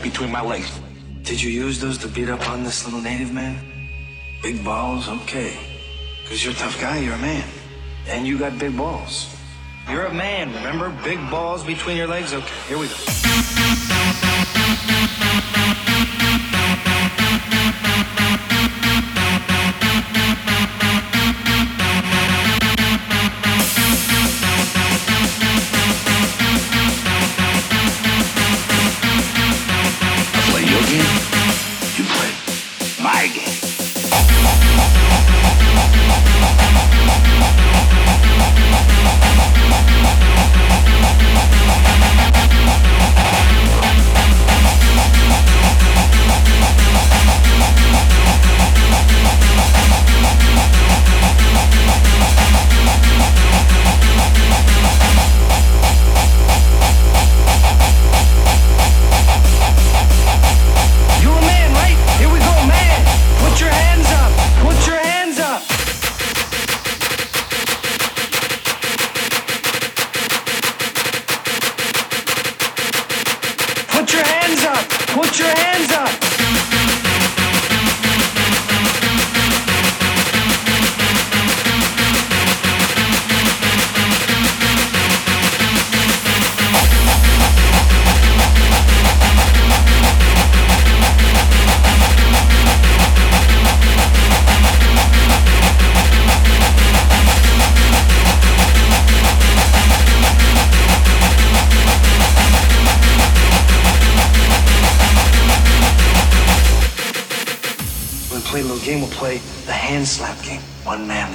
right between my legs. Did you use those to beat up on this little native man? Big balls, okay. Because you're a tough guy, you're a man. And you got big balls. You're a man, remember? Big balls between your legs? Okay, here we go.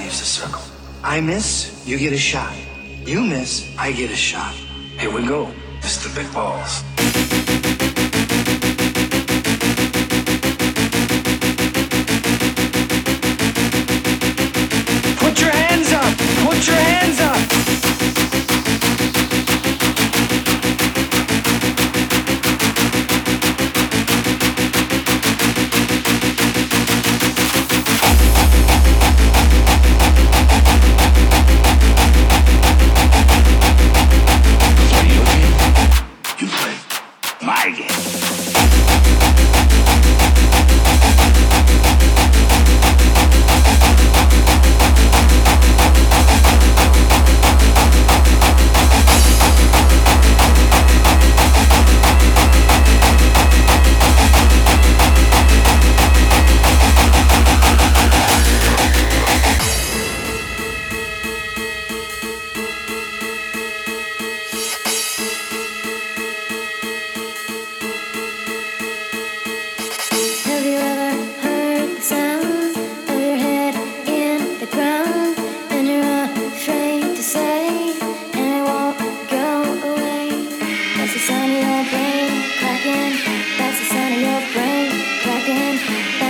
Leaves the circle. I miss, you get a shot. You miss, I get a shot. Here we go. Mr. Big Balls. Thank you.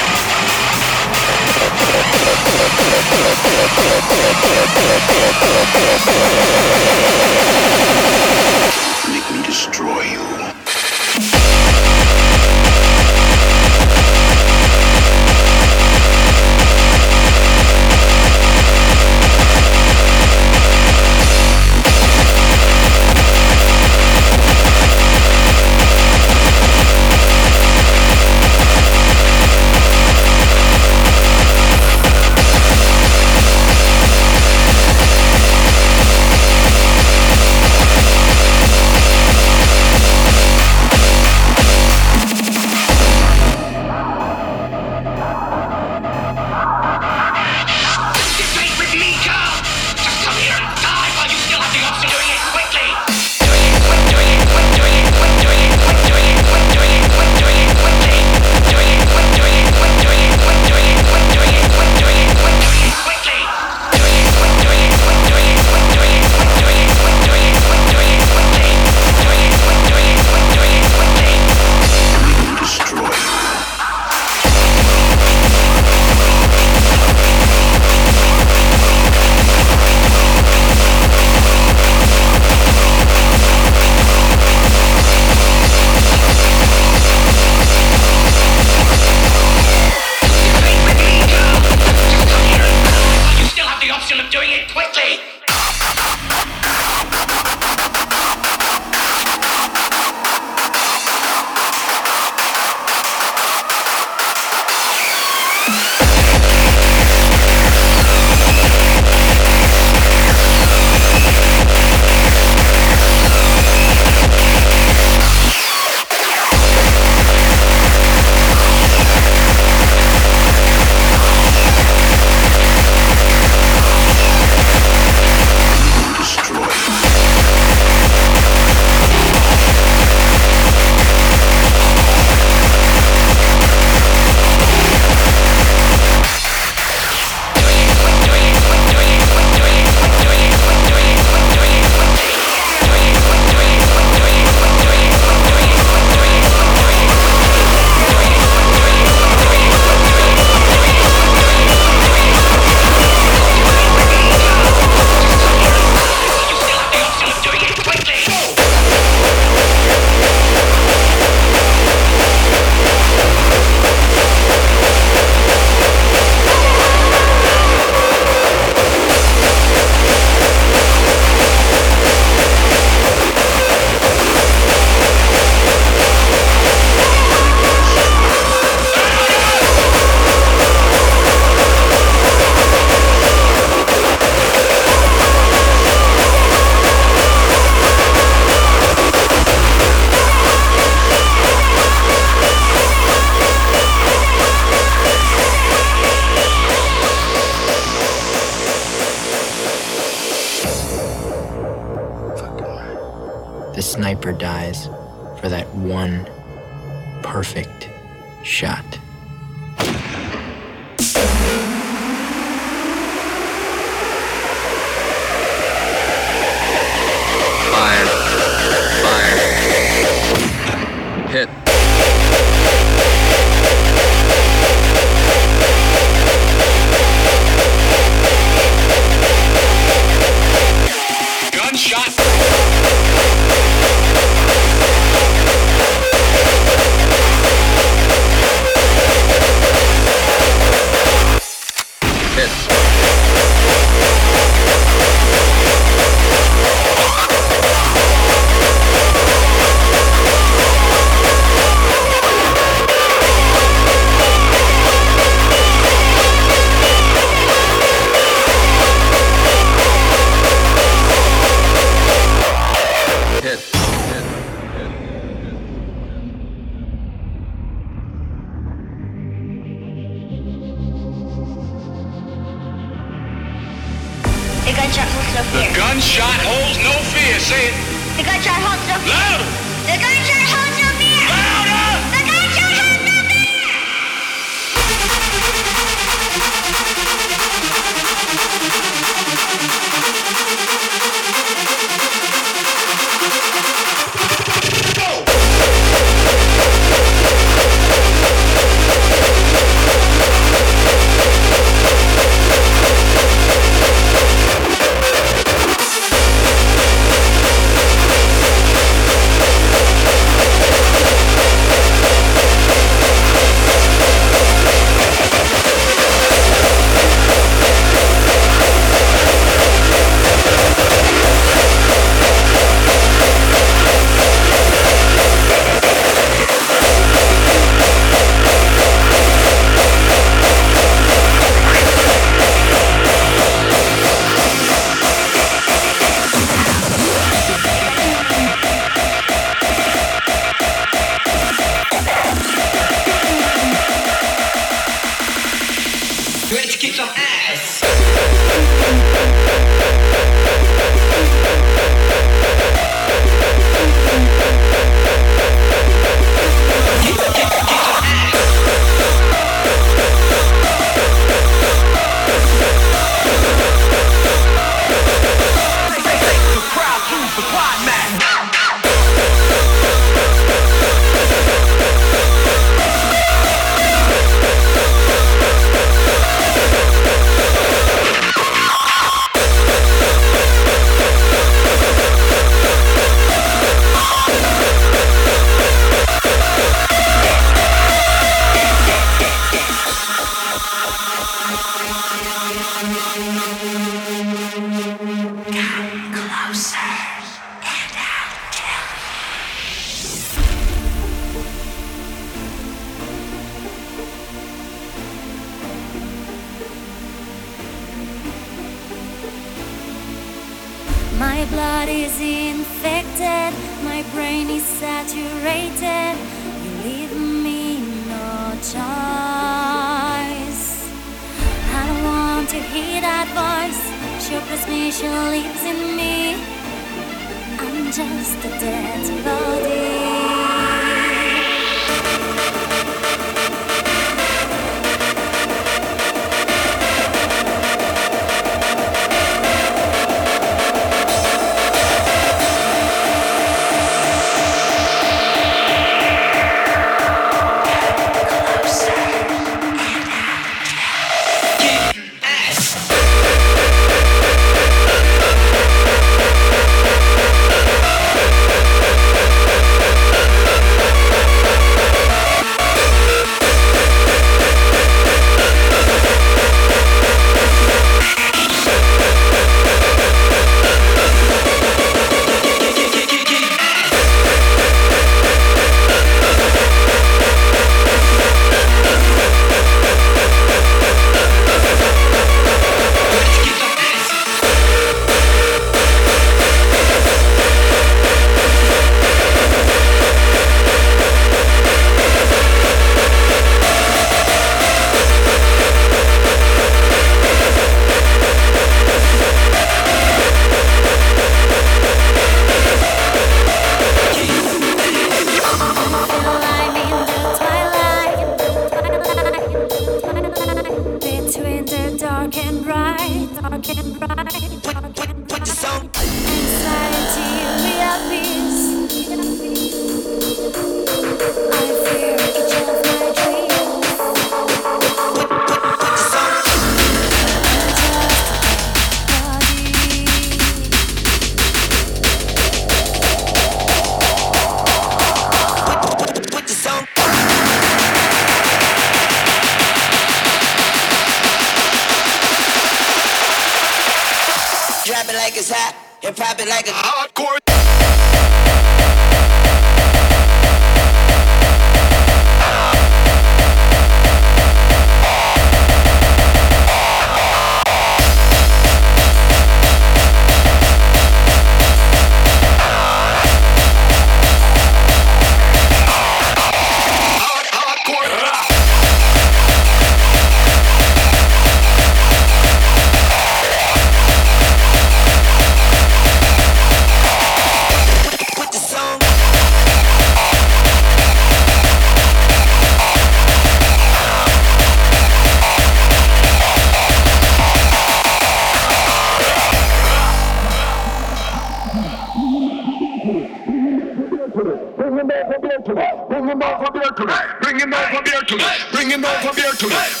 Back from here tonight.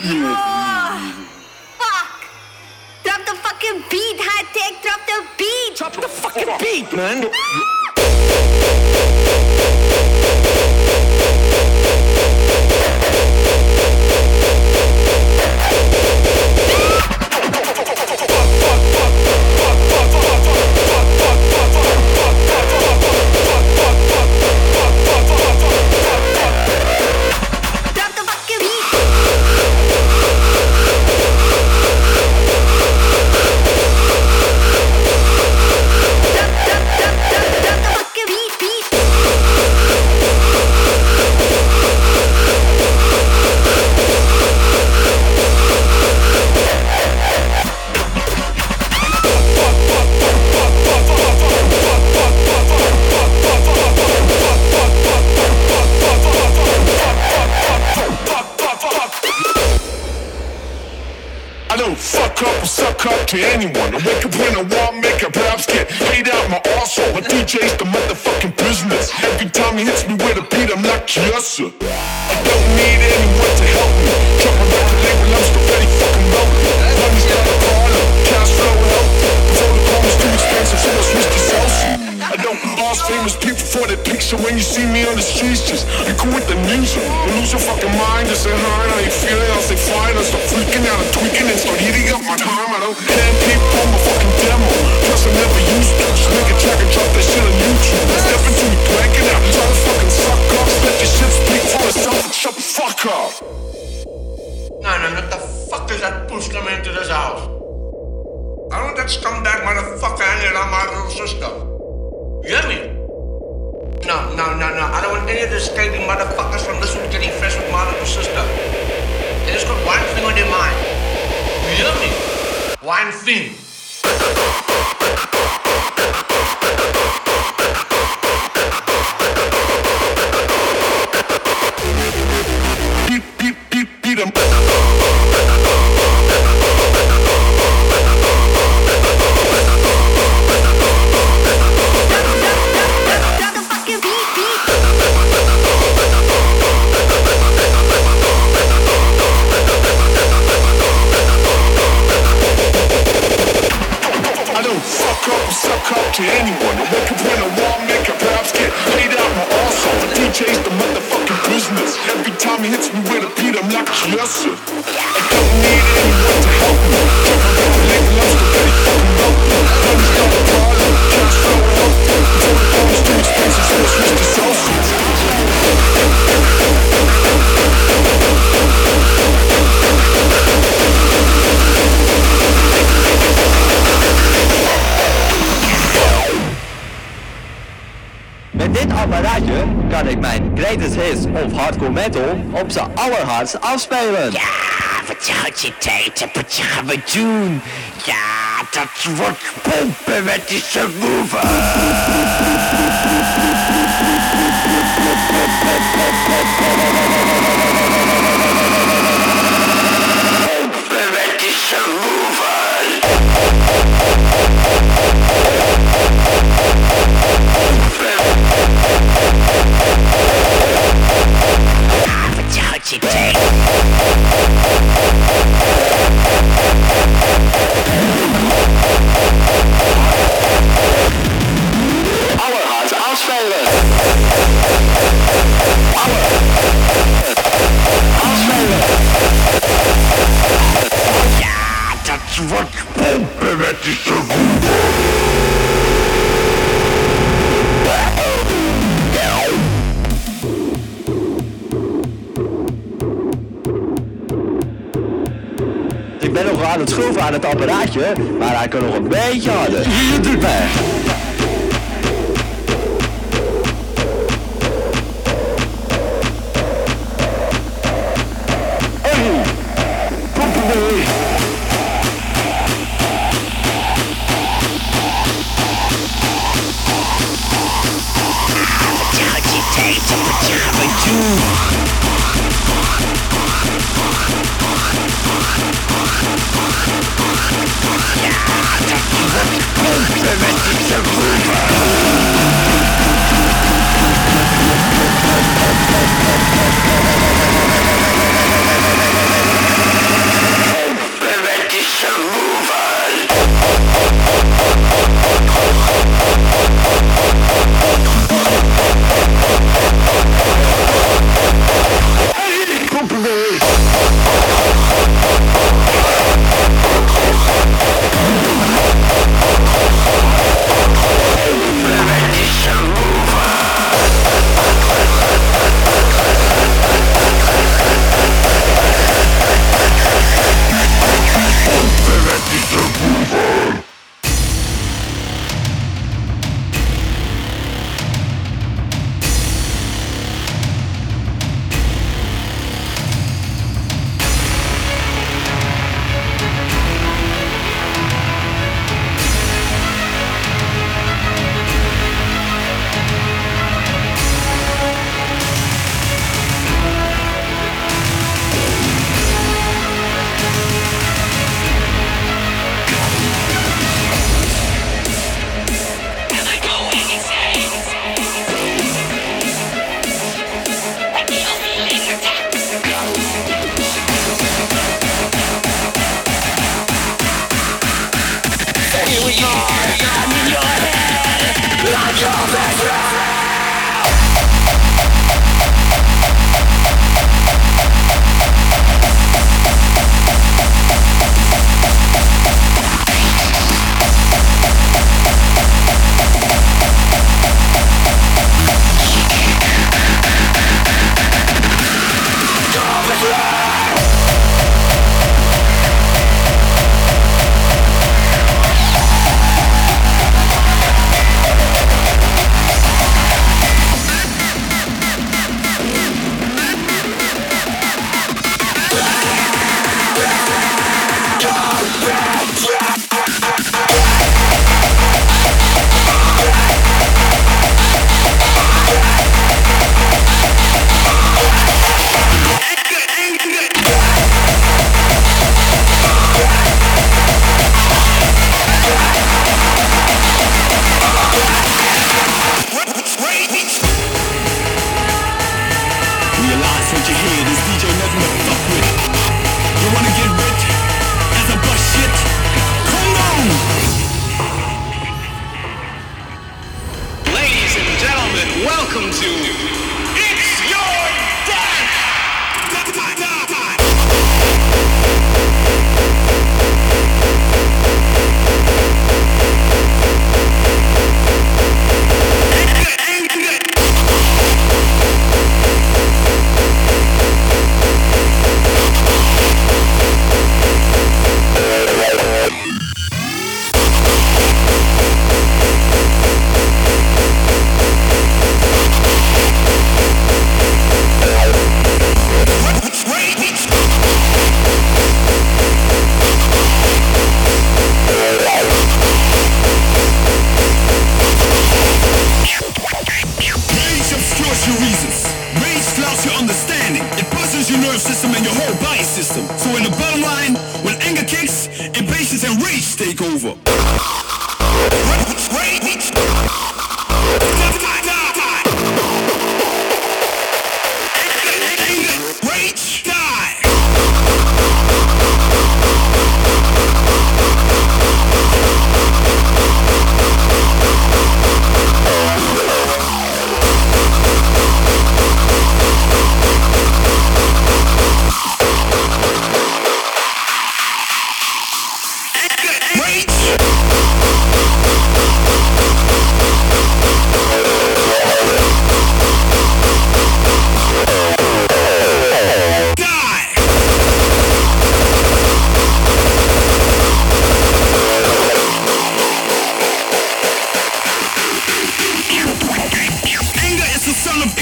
Ah, fuck! Drop the fucking beat, high tech. Drop the beat. Drop the fucking beat, man. Ah! walk to anyone. I wake up when I want, make a raps get laid out my arsehole. A DJ's the motherfucking business. Every time he hits me with a beat, I'm not yes. I don't need anyone to help me. Drop my the label, I'm still ready fucking rolling. Money's not a problem, cash flowing healthy. Before the call is too expensive, so I switch to Celsius. I don't ask famous people for their picture when you see me on the streets. Just be cool with the music. You lose your fucking mind, just say hi, how you feeling? I'll say fine. I start freaking out and tweaking and start eating up my time down. Fucking demo. I never track and drop that shit on YouTube. Step into. Try to fucking suck up. Let your shit speak for itself shut the fuck up. No, no, the that pushed them into this house? I want that scumbag motherfucker hanging my little sister. You hear me? No, no, no, no. I don't want any of these scaly motherfuckers from this one getting fresh with my little sister. They just got one thing on their mind. You hear me? one thing. of hardcore metal op zijn allerhardst afspelen. Ja, wat gaat je tijd wat gaan we doen? Ja, dat wordt pompen met die subwoofer. Beat. aan het apparaatje, maar hij kan nog een beetje harder.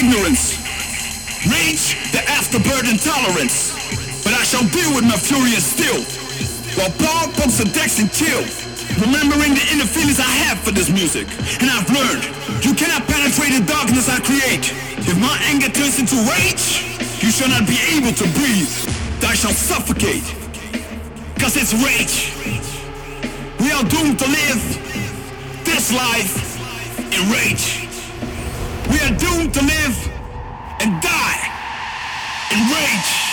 ignorance. rage, the afterburn intolerance. But I shall deal with my fury and still. While Paul pumps the decks and chill. Remembering the inner feelings I have for this music. And I've learned, you cannot penetrate the darkness I create. If my anger turns into rage, you shall not be able to breathe. I shall suffocate. Cause it's rage. We are doomed to live this life in rage. We are doomed to live and die in rage.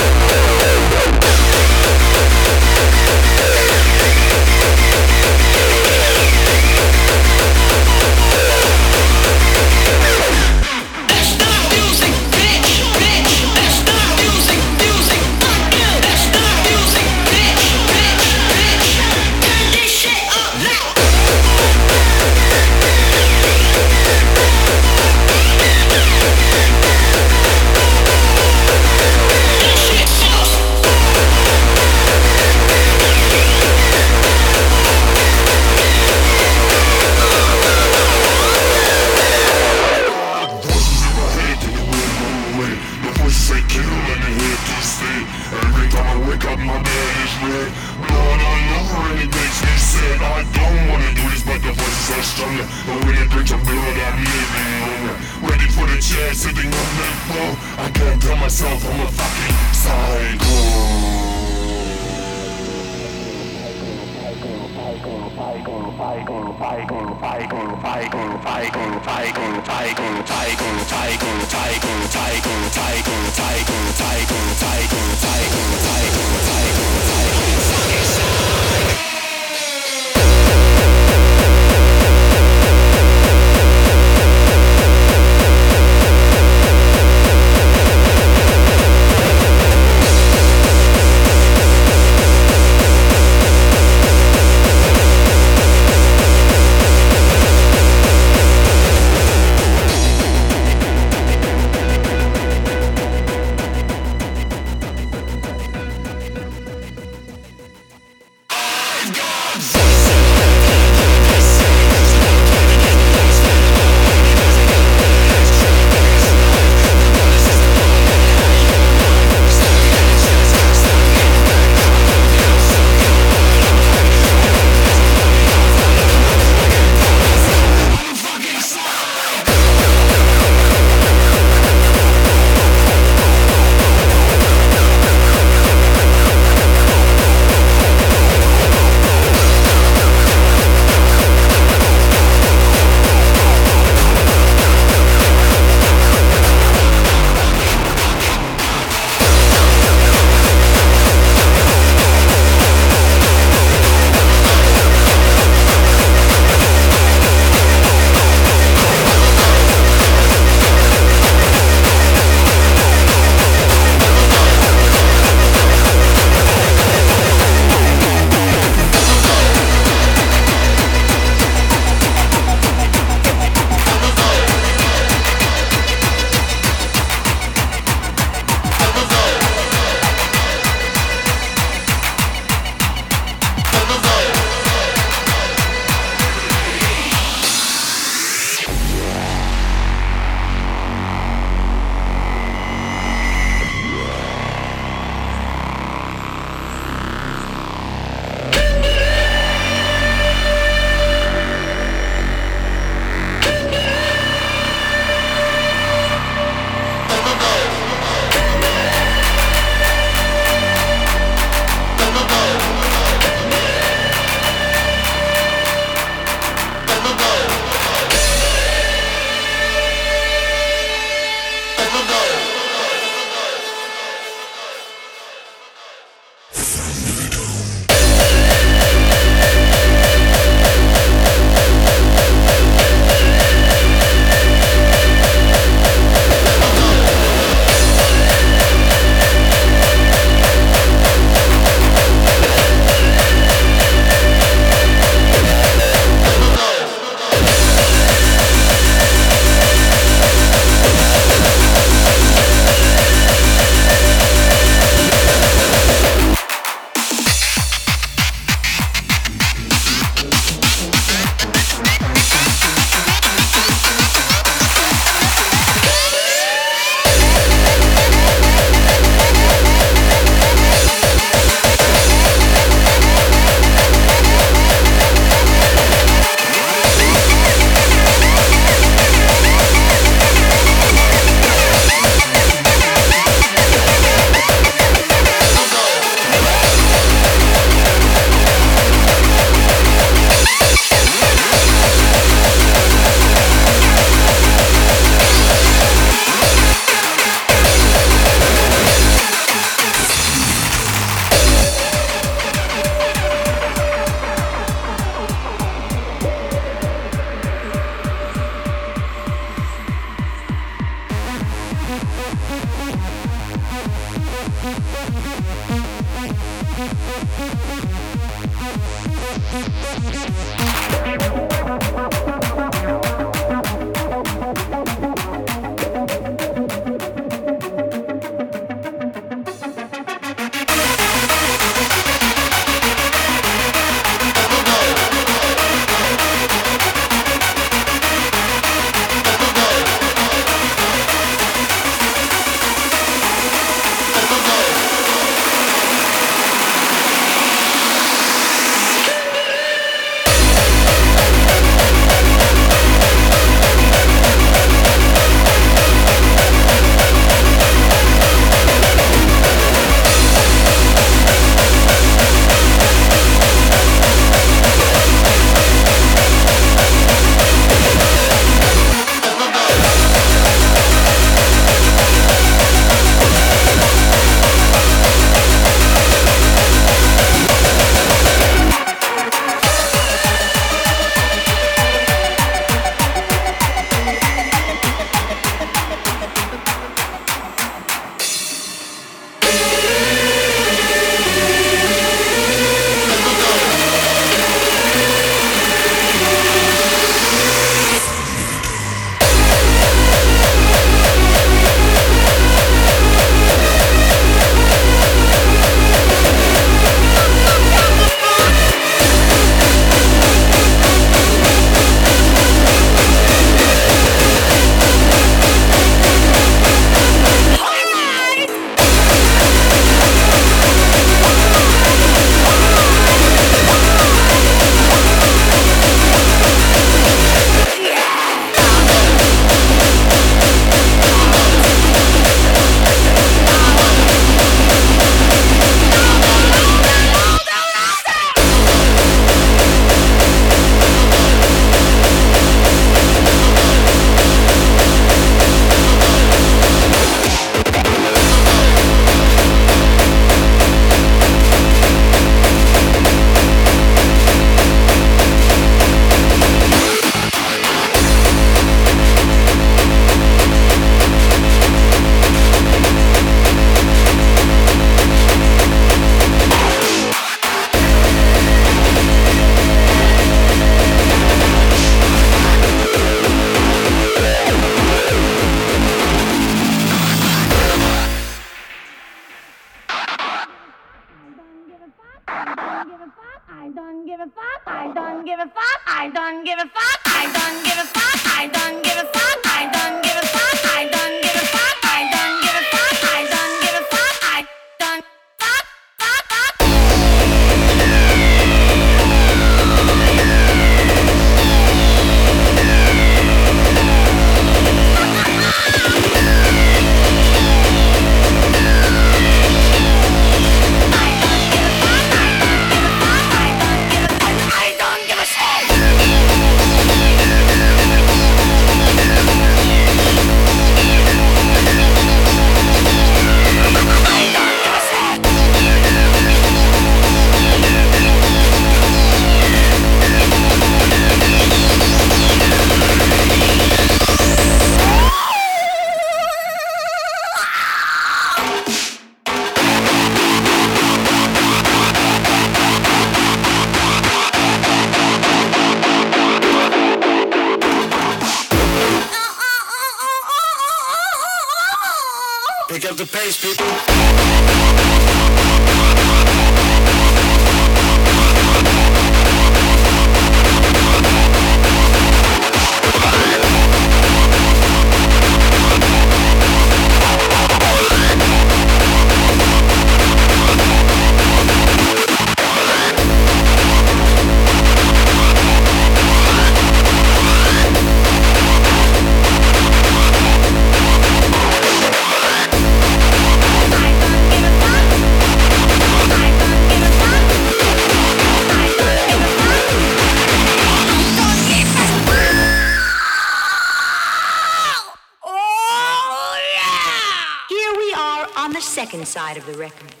Side of the record.